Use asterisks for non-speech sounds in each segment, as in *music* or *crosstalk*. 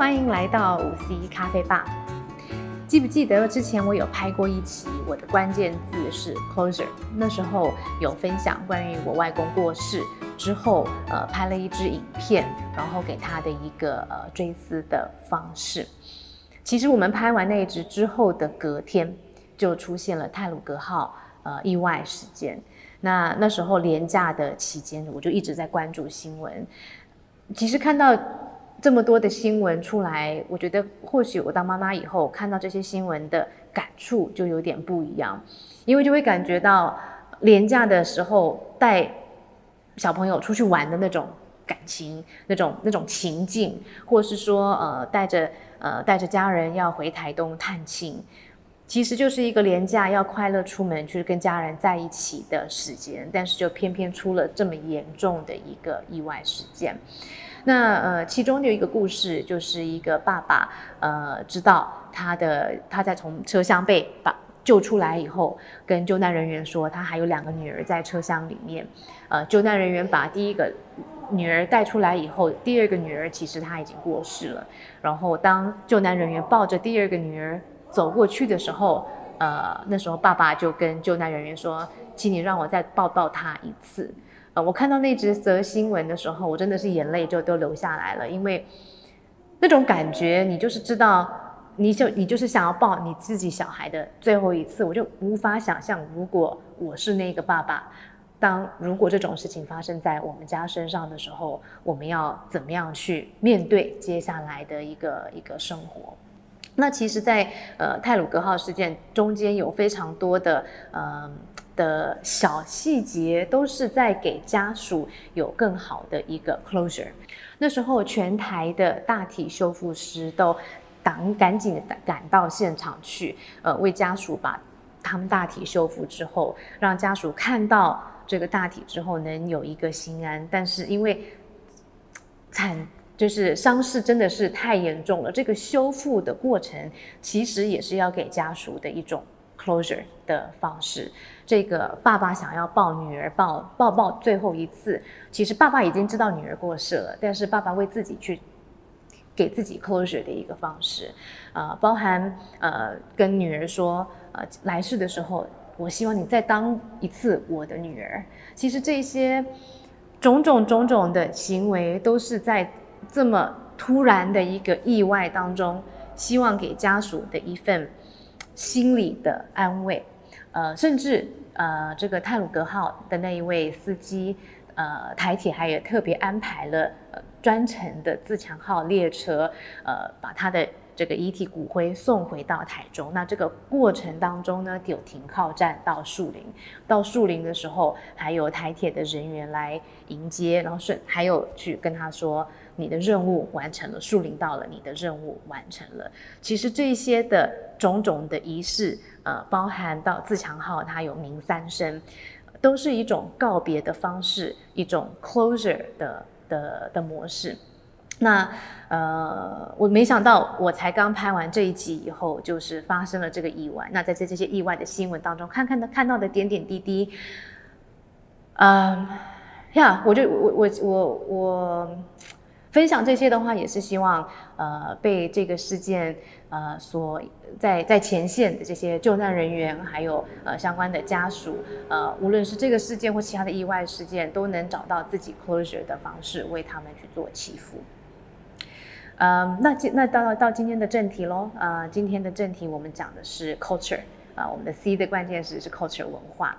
欢迎来到五 C 咖啡吧。记不记得之前我有拍过一期，我的关键字是 closure。那时候有分享关于我外公过世之后，呃，拍了一支影片，然后给他的一个呃追思的方式。其实我们拍完那一支之后的隔天，就出现了泰鲁格号呃意外事件。那那时候廉假的期间，我就一直在关注新闻。其实看到这么多的新闻出来，我觉得或许我当妈妈以后看到这些新闻的感触就有点不一样，因为就会感觉到廉价的时候带小朋友出去玩的那种感情、那种 *laughs* 那种情境，或是说呃带着呃带着家人要回台东探亲。其实就是一个廉价要快乐出门去跟家人在一起的时间，但是就偏偏出了这么严重的一个意外事件。那呃，其中有一个故事，就是一个爸爸呃，知道他的他在从车厢被把救出来以后，跟救难人员说他还有两个女儿在车厢里面。呃，救难人员把第一个女儿带出来以后，第二个女儿其实她已经过世了。然后当救难人员抱着第二个女儿。走过去的时候，呃，那时候爸爸就跟救难人员说：“请你让我再抱抱她一次。”我看到那则新闻的时候，我真的是眼泪就都流下来了，因为那种感觉，你就是知道，你就你就是想要抱你自己小孩的最后一次，我就无法想象，如果我是那个爸爸，当如果这种事情发生在我们家身上的时候，我们要怎么样去面对接下来的一个一个生活？那其实，在呃泰鲁格号事件中间有非常多的呃的小细节，都是在给家属有更好的一个 closure。那时候，全台的大体修复师都赶赶紧赶到现场去，呃，为家属把他们大体修复之后，让家属看到这个大体之后能有一个心安。但是因为惨。就是伤势真的是太严重了，这个修复的过程其实也是要给家属的一种 closure 的方式。这个爸爸想要抱女儿抱抱抱最后一次，其实爸爸已经知道女儿过世了，但是爸爸为自己去给自己 closure 的一个方式，呃，包含呃跟女儿说，呃来世的时候，我希望你再当一次我的女儿。其实这些种种种种的行为都是在。这么突然的一个意外当中，希望给家属的一份心理的安慰，呃，甚至呃，这个泰鲁格号的那一位司机，呃，台铁还有特别安排了呃专程的自强号列车，呃，把他的。这个遗体骨灰送回到台中，那这个过程当中呢，有停靠站到树林，到树林的时候，还有台铁的人员来迎接，然后顺还有去跟他说，你的任务完成了，树林到了，你的任务完成了。其实这些的种种的仪式，呃，包含到自强号，它有鸣三声，都是一种告别的方式，一种 closure 的的的模式。那呃，我没想到，我才刚拍完这一集以后，就是发生了这个意外。那在这这些意外的新闻当中，看看的看到的点点滴滴，嗯，呀，我就我我我我分享这些的话，也是希望呃被这个事件呃所在在前线的这些救难人员，还有呃相关的家属，呃，无论是这个事件或其他的意外事件，都能找到自己 closure 的方式，为他们去做祈福。嗯，那今那到到今天的正题喽。呃，今天的正题我们讲的是 culture，啊，我们的 C 的关键词是 culture 文化。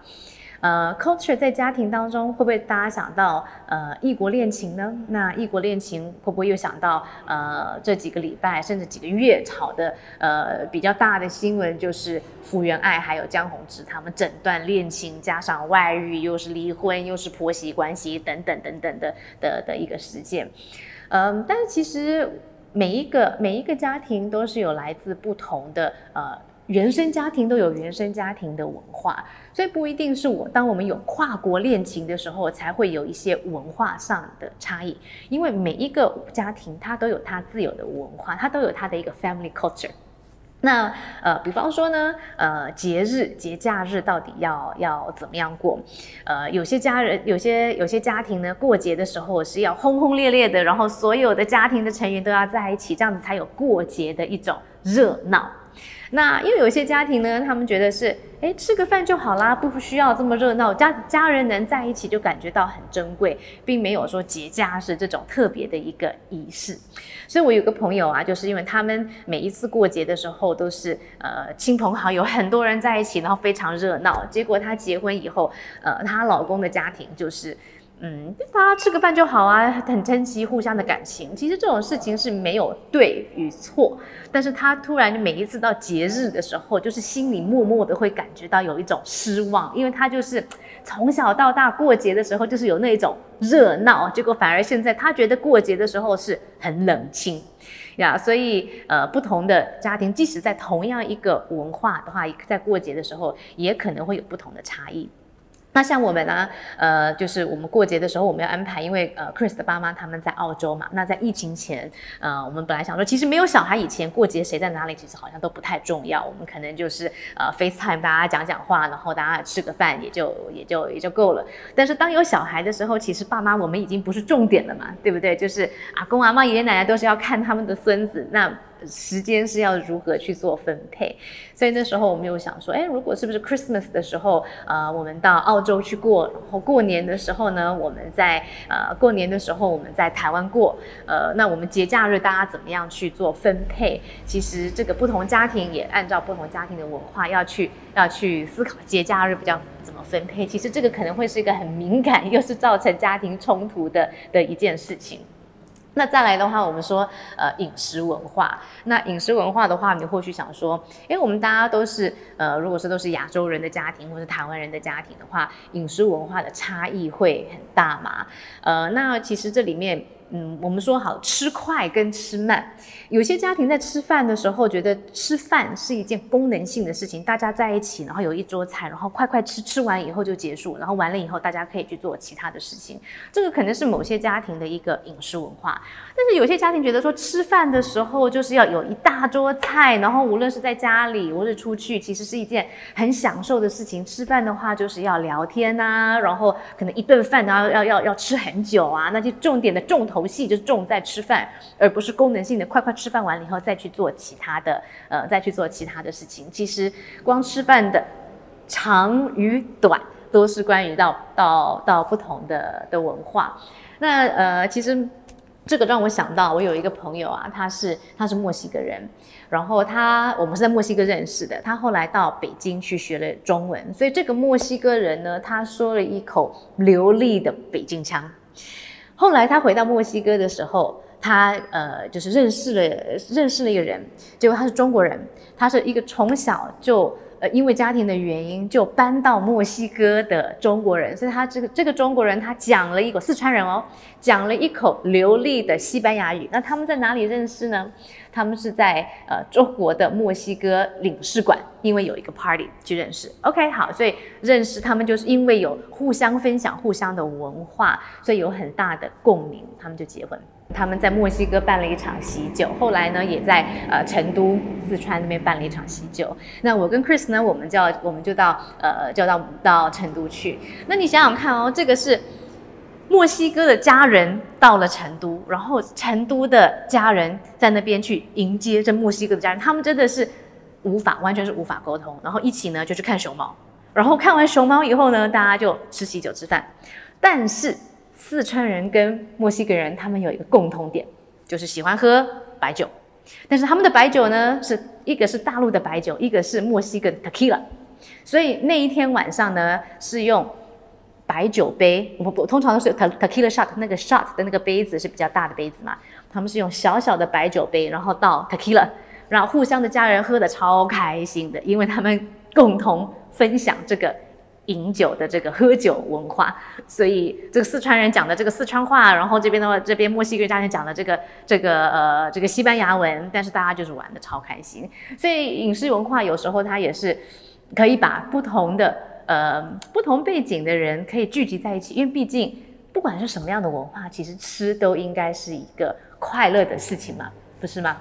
呃，culture 在家庭当中会不会大家想到呃异国恋情呢？那异国恋情会不会又想到呃这几个礼拜甚至几个月炒的呃比较大的新闻，就是福原爱还有江宏志他们整段恋情加上外遇，又是离婚，又是婆媳关系等等等等的的的一个事件。嗯，但是其实。每一个每一个家庭都是有来自不同的呃原生家庭，都有原生家庭的文化，所以不一定是我当我们有跨国恋情的时候，才会有一些文化上的差异。因为每一个家庭它都有它自有的文化，它都有它的一个 family culture。那呃，比方说呢，呃，节日、节假日到底要要怎么样过？呃，有些家人、有些有些家庭呢，过节的时候是要轰轰烈烈的，然后所有的家庭的成员都要在一起，这样子才有过节的一种热闹。那因为有些家庭呢，他们觉得是，哎，吃个饭就好啦，不需要这么热闹，家家人能在一起就感觉到很珍贵，并没有说节假是这种特别的一个仪式。所以我有个朋友啊，就是因为他们每一次过节的时候都是呃亲朋好友很多人在一起，然后非常热闹。结果她结婚以后，呃，她老公的家庭就是。嗯，大家吃个饭就好啊，很珍惜互相的感情。其实这种事情是没有对与错，但是他突然就每一次到节日的时候，就是心里默默的会感觉到有一种失望，因为他就是从小到大过节的时候就是有那种热闹，结果反而现在他觉得过节的时候是很冷清呀。所以呃，不同的家庭，即使在同样一个文化的话，在过节的时候也可能会有不同的差异。那像我们呢，呃，就是我们过节的时候，我们要安排，因为呃，Chris 的爸妈他们在澳洲嘛。那在疫情前，呃，我们本来想说，其实没有小孩以前过节谁在哪里，其实好像都不太重要。我们可能就是呃，FaceTime 大家讲讲话，然后大家吃个饭，也就也就也就够了。但是当有小孩的时候，其实爸妈我们已经不是重点了嘛，对不对？就是阿公阿妈、爷爷奶奶都是要看他们的孙子。那时间是要如何去做分配？所以那时候我们又想说，哎，如果是不是 Christmas 的时候，呃，我们到澳洲去过，然后过年的时候呢，我们在呃过年的时候我们在台湾过，呃，那我们节假日大家怎么样去做分配？其实这个不同家庭也按照不同家庭的文化要去要去思考节假日比较怎么分配。其实这个可能会是一个很敏感，又是造成家庭冲突的的一件事情。那再来的话，我们说，呃，饮食文化。那饮食文化的话，你或许想说，因为我们大家都是，呃，如果是都是亚洲人的家庭，或是台湾人的家庭的话，饮食文化的差异会很大嘛？呃，那其实这里面。嗯，我们说好吃快跟吃慢，有些家庭在吃饭的时候觉得吃饭是一件功能性的事情，大家在一起，然后有一桌菜，然后快快吃，吃完以后就结束，然后完了以后大家可以去做其他的事情，这个可能是某些家庭的一个饮食文化。但是有些家庭觉得说吃饭的时候就是要有一大桌菜，然后无论是在家里或是出去，其实是一件很享受的事情。吃饭的话就是要聊天呐，然后可能一顿饭呢要要要吃很久啊，那就重点的重头。游戏就是重在吃饭，而不是功能性的快快吃饭完了以后再去做其他的，呃，再去做其他的事情。其实光吃饭的长与短都是关于到到到不同的的文化。那呃，其实这个让我想到，我有一个朋友啊，他是他是墨西哥人，然后他我们是在墨西哥认识的，他后来到北京去学了中文，所以这个墨西哥人呢，他说了一口流利的北京腔。后来他回到墨西哥的时候，他呃就是认识了认识了一个人，结果他是中国人，他是一个从小就呃因为家庭的原因就搬到墨西哥的中国人，所以他这个这个中国人他讲了一口四川人哦，讲了一口流利的西班牙语。那他们在哪里认识呢？他们是在呃中国的墨西哥领事馆，因为有一个 party 去认识。OK，好，所以认识他们就是因为有互相分享、互相的文化，所以有很大的共鸣，他们就结婚。他们在墨西哥办了一场喜酒，后来呢也在呃成都、四川那边办了一场喜酒。那我跟 Chris 呢，我们就要我们就到呃就到到成都去。那你想想看哦，这个是。墨西哥的家人到了成都，然后成都的家人在那边去迎接这墨西哥的家人，他们真的是无法，完全是无法沟通。然后一起呢就去看熊猫，然后看完熊猫以后呢，大家就吃喜酒吃饭。但是四川人跟墨西哥人他们有一个共同点，就是喜欢喝白酒。但是他们的白酒呢，是一个是大陆的白酒，一个是墨西哥的 tequila。所以那一天晚上呢，是用。白酒杯，我不通常都是 tequila shot，那个 shot 的那个杯子是比较大的杯子嘛，他们是用小小的白酒杯，然后倒 tequila，然后互相的家人喝的超开心的，因为他们共同分享这个饮酒的这个喝酒文化，所以这个四川人讲的这个四川话，然后这边的话，这边墨西哥家庭讲的这个这个呃这个西班牙文，但是大家就是玩的超开心，所以饮食文化有时候它也是可以把不同的。呃，不同背景的人可以聚集在一起，因为毕竟不管是什么样的文化，其实吃都应该是一个快乐的事情嘛，不是吗？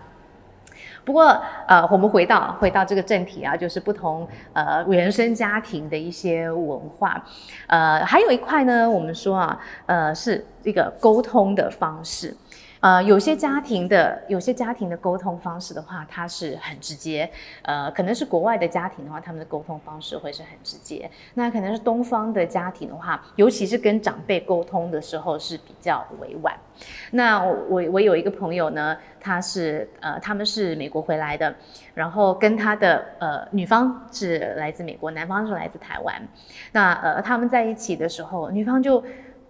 不过，呃，我们回到回到这个正题啊，就是不同呃原生家庭的一些文化，呃，还有一块呢，我们说啊，呃，是一个沟通的方式。呃，有些家庭的有些家庭的沟通方式的话，它是很直接。呃，可能是国外的家庭的话，他们的沟通方式会是很直接。那可能是东方的家庭的话，尤其是跟长辈沟通的时候是比较委婉。那我我有一个朋友呢，他是呃他们是美国回来的，然后跟他的呃女方是来自美国，男方是来自台湾。那呃他们在一起的时候，女方就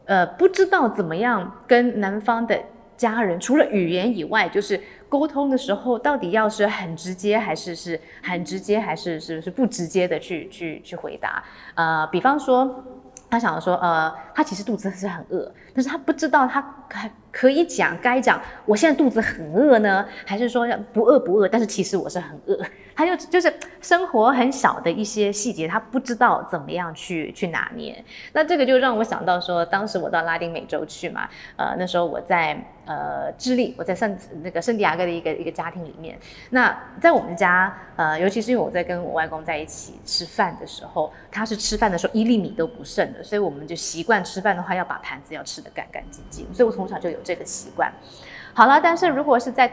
呃不知道怎么样跟男方的。家人除了语言以外，就是沟通的时候，到底要是很直接，还是是很直接，还是是是不直接的去去去回答？呃，比方说，他想说，呃，他其实肚子是很饿，但是他不知道他可可以讲该讲，我现在肚子很饿呢，还是说不饿不饿？但是其实我是很饿。*laughs* 他就就是生活很小的一些细节，他不知道怎么样去去拿捏。那这个就让我想到说，当时我到拉丁美洲去嘛，呃，那时候我在呃智利，我在圣那个圣地亚哥的一个一个家庭里面。那在我们家，呃，尤其是因为我在跟我外公在一起吃饭的时候，他是吃饭的时候一粒米都不剩的，所以我们就习惯吃饭的话要把盘子要吃得干干净净。所以我从小就有这个习惯。好了，但是如果是在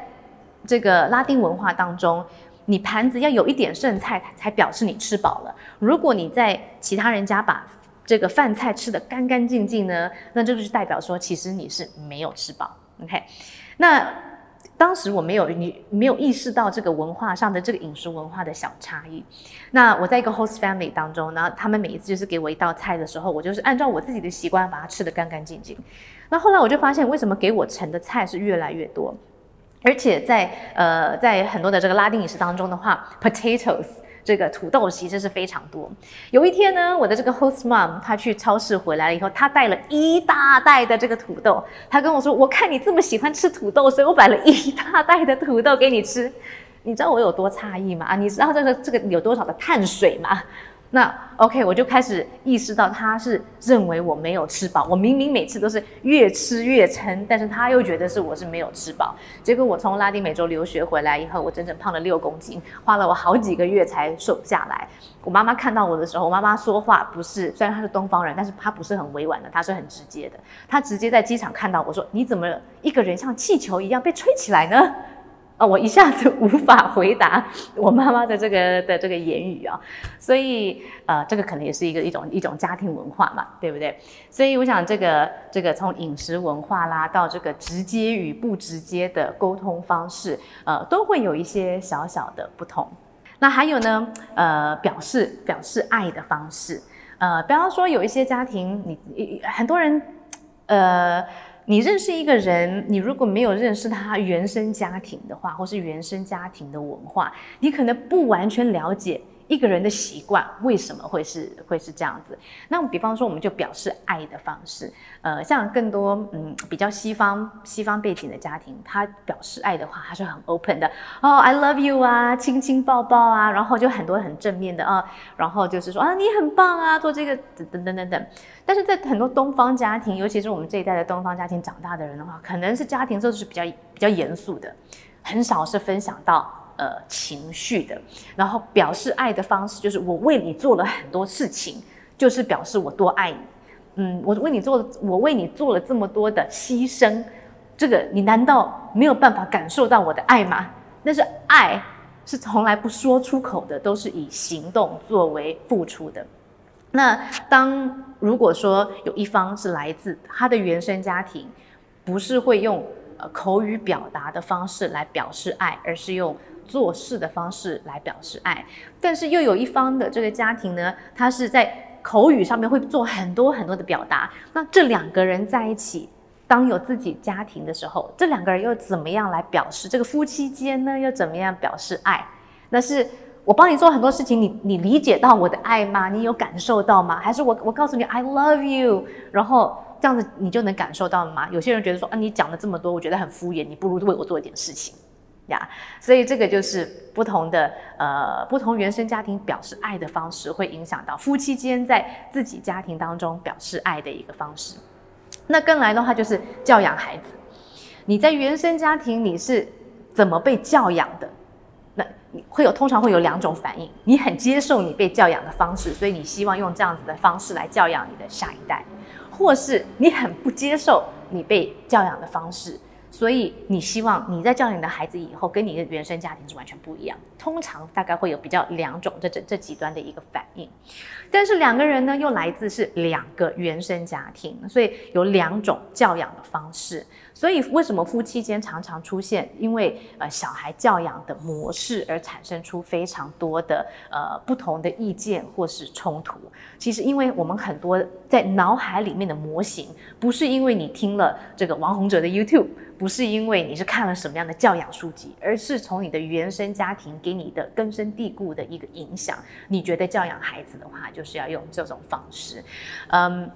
这个拉丁文化当中，你盘子要有一点剩菜，才表示你吃饱了。如果你在其他人家把这个饭菜吃得干干净净呢，那这就是代表说，其实你是没有吃饱。OK，那当时我没有你没有意识到这个文化上的这个饮食文化的小差异。那我在一个 host family 当中，然后他们每一次就是给我一道菜的时候，我就是按照我自己的习惯把它吃得干干净净。那后来我就发现，为什么给我盛的菜是越来越多？而且在呃，在很多的这个拉丁饮食当中的话，potatoes 这个土豆其实是非常多。有一天呢，我的这个 host mom 她去超市回来了以后，她带了一大袋的这个土豆。她跟我说：“我看你这么喜欢吃土豆，所以我买了一大袋的土豆给你吃。”你知道我有多诧异吗？啊，你知道这个这个有多少的碳水吗？那 OK，我就开始意识到他是认为我没有吃饱。我明明每次都是越吃越撑，但是他又觉得是我是没有吃饱。结果我从拉丁美洲留学回来以后，我整整胖了六公斤，花了我好几个月才瘦下来。我妈妈看到我的时候，我妈妈说话不是，虽然她是东方人，但是她不是很委婉的，她是很直接的。她直接在机场看到我说：“你怎么一个人像气球一样被吹起来呢？”啊，我一下子无法回答我妈妈的这个的这个言语啊，所以呃，这个可能也是一个一种一种家庭文化嘛，对不对？所以我想这个这个从饮食文化啦，到这个直接与不直接的沟通方式，呃，都会有一些小小的不同。那还有呢，呃，表示表示爱的方式，呃，比方说有一些家庭，你很多人，呃。你认识一个人，你如果没有认识他原生家庭的话，或是原生家庭的文化，你可能不完全了解。一个人的习惯为什么会是会是这样子？那比方说，我们就表示爱的方式，呃，像更多嗯比较西方西方背景的家庭，他表示爱的话，他是很 open 的哦，I love you 啊，亲亲抱抱啊，然后就很多很正面的啊，然后就是说啊，你很棒啊，做这个等等等等等。但是在很多东方家庭，尤其是我们这一代的东方家庭长大的人的话，可能是家庭都是比较比较严肃的，很少是分享到。呃，情绪的，然后表示爱的方式就是我为你做了很多事情，就是表示我多爱你。嗯，我为你做，我为你做了这么多的牺牲，这个你难道没有办法感受到我的爱吗？但是爱是从来不说出口的，都是以行动作为付出的。那当如果说有一方是来自他的原生家庭，不是会用呃口语表达的方式来表示爱，而是用。做事的方式来表示爱，但是又有一方的这个家庭呢，他是在口语上面会做很多很多的表达。那这两个人在一起，当有自己家庭的时候，这两个人又怎么样来表示？这个夫妻间呢，又怎么样表示爱？那是我帮你做很多事情，你你理解到我的爱吗？你有感受到吗？还是我我告诉你 I love you，然后这样子你就能感受到了吗？有些人觉得说啊，你讲了这么多，我觉得很敷衍，你不如为我做一点事情。呀，所以这个就是不同的呃，不同原生家庭表示爱的方式，会影响到夫妻间在自己家庭当中表示爱的一个方式。那跟来的话就是教养孩子，你在原生家庭你是怎么被教养的，那你会有通常会有两种反应：你很接受你被教养的方式，所以你希望用这样子的方式来教养你的下一代；或是你很不接受你被教养的方式。所以你希望你在教你的孩子以后，跟你的原生家庭是完全不一样。通常大概会有比较两种这这这极端的一个反应，但是两个人呢又来自是两个原生家庭，所以有两种教养的方式。所以为什么夫妻间常常出现因为呃小孩教养的模式而产生出非常多的呃不同的意见或是冲突？其实因为我们很多在脑海里面的模型，不是因为你听了这个王洪哲的 YouTube，不是因为你是看了什么样的教养书籍，而是从你的原生家庭给你的根深蒂固的一个影响。你觉得教养孩子的话，就是要用这种方式，嗯。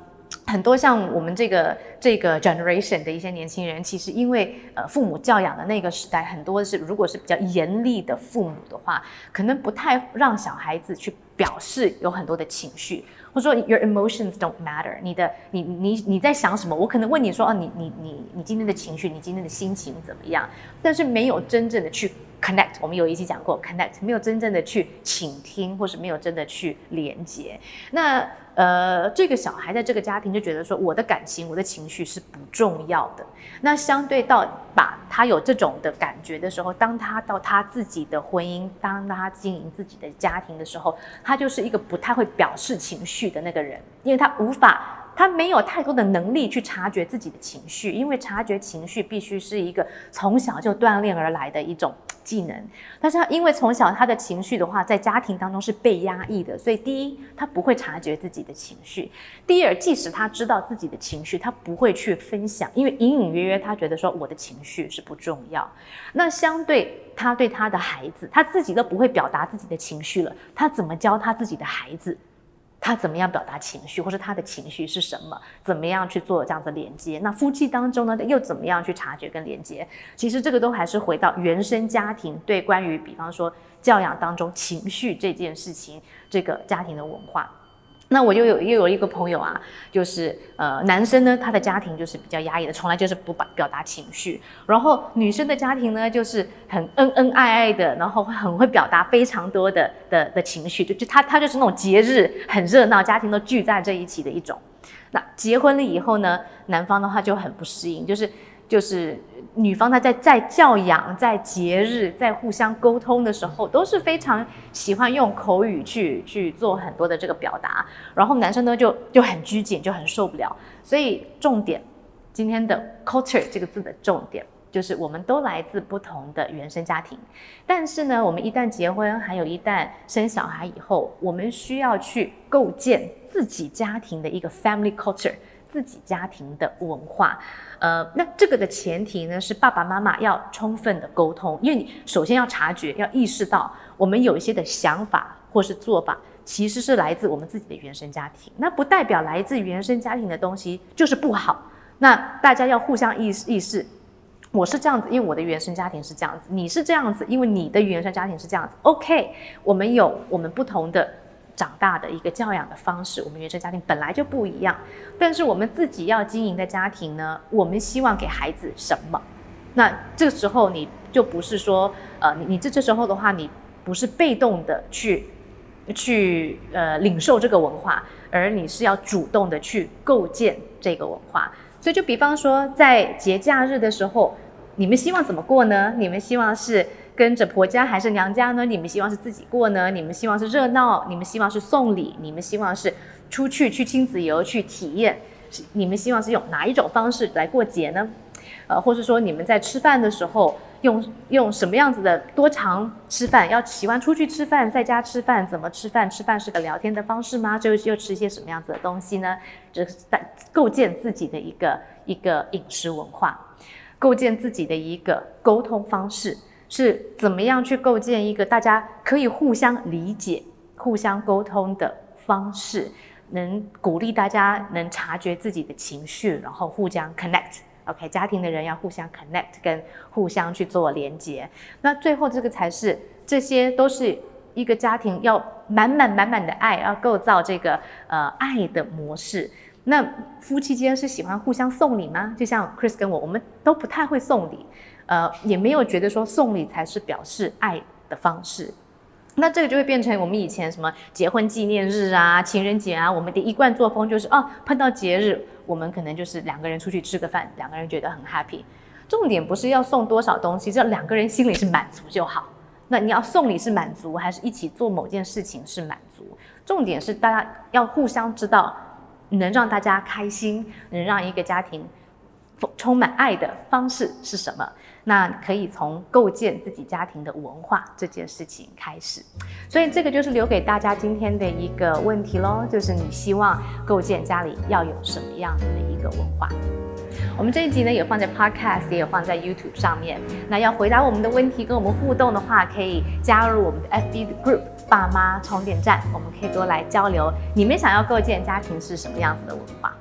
很多像我们这个这个 generation 的一些年轻人，其实因为呃父母教养的那个时代，很多是如果是比较严厉的父母的话，可能不太让小孩子去表示有很多的情绪，或者说 your emotions don't matter，你的你你你在想什么？我可能问你说，哦，你你你你今天的情绪，你今天的心情怎么样？但是没有真正的去 connect，我们有一期讲过 connect，没有真正的去倾听，或是没有真的去连接，那。呃，这个小孩在这个家庭就觉得说，我的感情、我的情绪是不重要的。那相对到把他有这种的感觉的时候，当他到他自己的婚姻，当他经营自己的家庭的时候，他就是一个不太会表示情绪的那个人，因为他无法，他没有太多的能力去察觉自己的情绪，因为察觉情绪必须是一个从小就锻炼而来的一种。技能，但是他因为从小他的情绪的话，在家庭当中是被压抑的，所以第一，他不会察觉自己的情绪；第二，即使他知道自己的情绪，他不会去分享，因为隐隐约约他觉得说我的情绪是不重要。那相对他对他的孩子，他自己都不会表达自己的情绪了，他怎么教他自己的孩子？他怎么样表达情绪，或者他的情绪是什么？怎么样去做这样子连接？那夫妻当中呢，又怎么样去察觉跟连接？其实这个都还是回到原生家庭对关于，比方说教养当中情绪这件事情，这个家庭的文化。那我就有又有一个朋友啊，就是呃男生呢，他的家庭就是比较压抑的，从来就是不表表达情绪。然后女生的家庭呢，就是很恩恩爱爱的，然后很会表达非常多的的的情绪，就就他他就是那种节日很热闹，家庭都聚在这一起的一种。那结婚了以后呢，男方的话就很不适应，就是就是。女方她在在教养、在节日、在互相沟通的时候，都是非常喜欢用口语去去做很多的这个表达，然后男生呢就就很拘谨，就很受不了。所以重点，今天的 culture 这个字的重点，就是我们都来自不同的原生家庭，但是呢，我们一旦结婚，还有一旦生小孩以后，我们需要去构建自己家庭的一个 family culture。自己家庭的文化，呃，那这个的前提呢是爸爸妈妈要充分的沟通，因为你首先要察觉，要意识到我们有一些的想法或是做法，其实是来自我们自己的原生家庭，那不代表来自原生家庭的东西就是不好。那大家要互相意识意识，我是这样子，因为我的原生家庭是这样子，你是这样子，因为你的原生家庭是这样子。OK，我们有我们不同的。长大的一个教养的方式，我们原生家庭本来就不一样，但是我们自己要经营的家庭呢，我们希望给孩子什么？那这个时候你就不是说，呃，你你这这时候的话，你不是被动的去去呃领受这个文化，而你是要主动的去构建这个文化。所以就比方说，在节假日的时候，你们希望怎么过呢？你们希望是？跟着婆家还是娘家呢？你们希望是自己过呢？你们希望是热闹？你们希望是送礼？你们希望是出去去亲子游去体验？你们希望是用哪一种方式来过节呢？呃，或是说你们在吃饭的时候用用什么样子的多长吃饭？要喜欢出去吃饭，在家吃饭？怎么吃饭？吃饭是个聊天的方式吗？就又吃一些什么样子的东西呢？这是在构建自己的一个一个饮食文化，构建自己的一个沟通方式。是怎么样去构建一个大家可以互相理解、互相沟通的方式，能鼓励大家能察觉自己的情绪，然后互相 connect。OK，家庭的人要互相 connect，跟互相去做连接。那最后这个才是，这些都是一个家庭要满满满满的爱，要构造这个呃爱的模式。那夫妻间是喜欢互相送礼吗？就像 Chris 跟我，我们都不太会送礼。呃，也没有觉得说送礼才是表示爱的方式。那这个就会变成我们以前什么结婚纪念日啊、情人节啊，我们的一贯作风就是哦，碰到节日，我们可能就是两个人出去吃个饭，两个人觉得很 happy。重点不是要送多少东西，只要两个人心里是满足就好。那你要送礼是满足，还是一起做某件事情是满足？重点是大家要互相知道，能让大家开心，能让一个家庭充满爱的方式是什么？那可以从构建自己家庭的文化这件事情开始。所以这个就是留给大家今天的一个问题喽，就是你希望构建家里要有什么样子的一个文化？我们这一集呢，有放在 Podcast，也有放在 YouTube 上面。那要回答我们的问题，跟我们互动的话，可以加入我们的 FB Group 爸妈充电站，我们可以多来交流。你们想要构建家庭是什么样子的文化？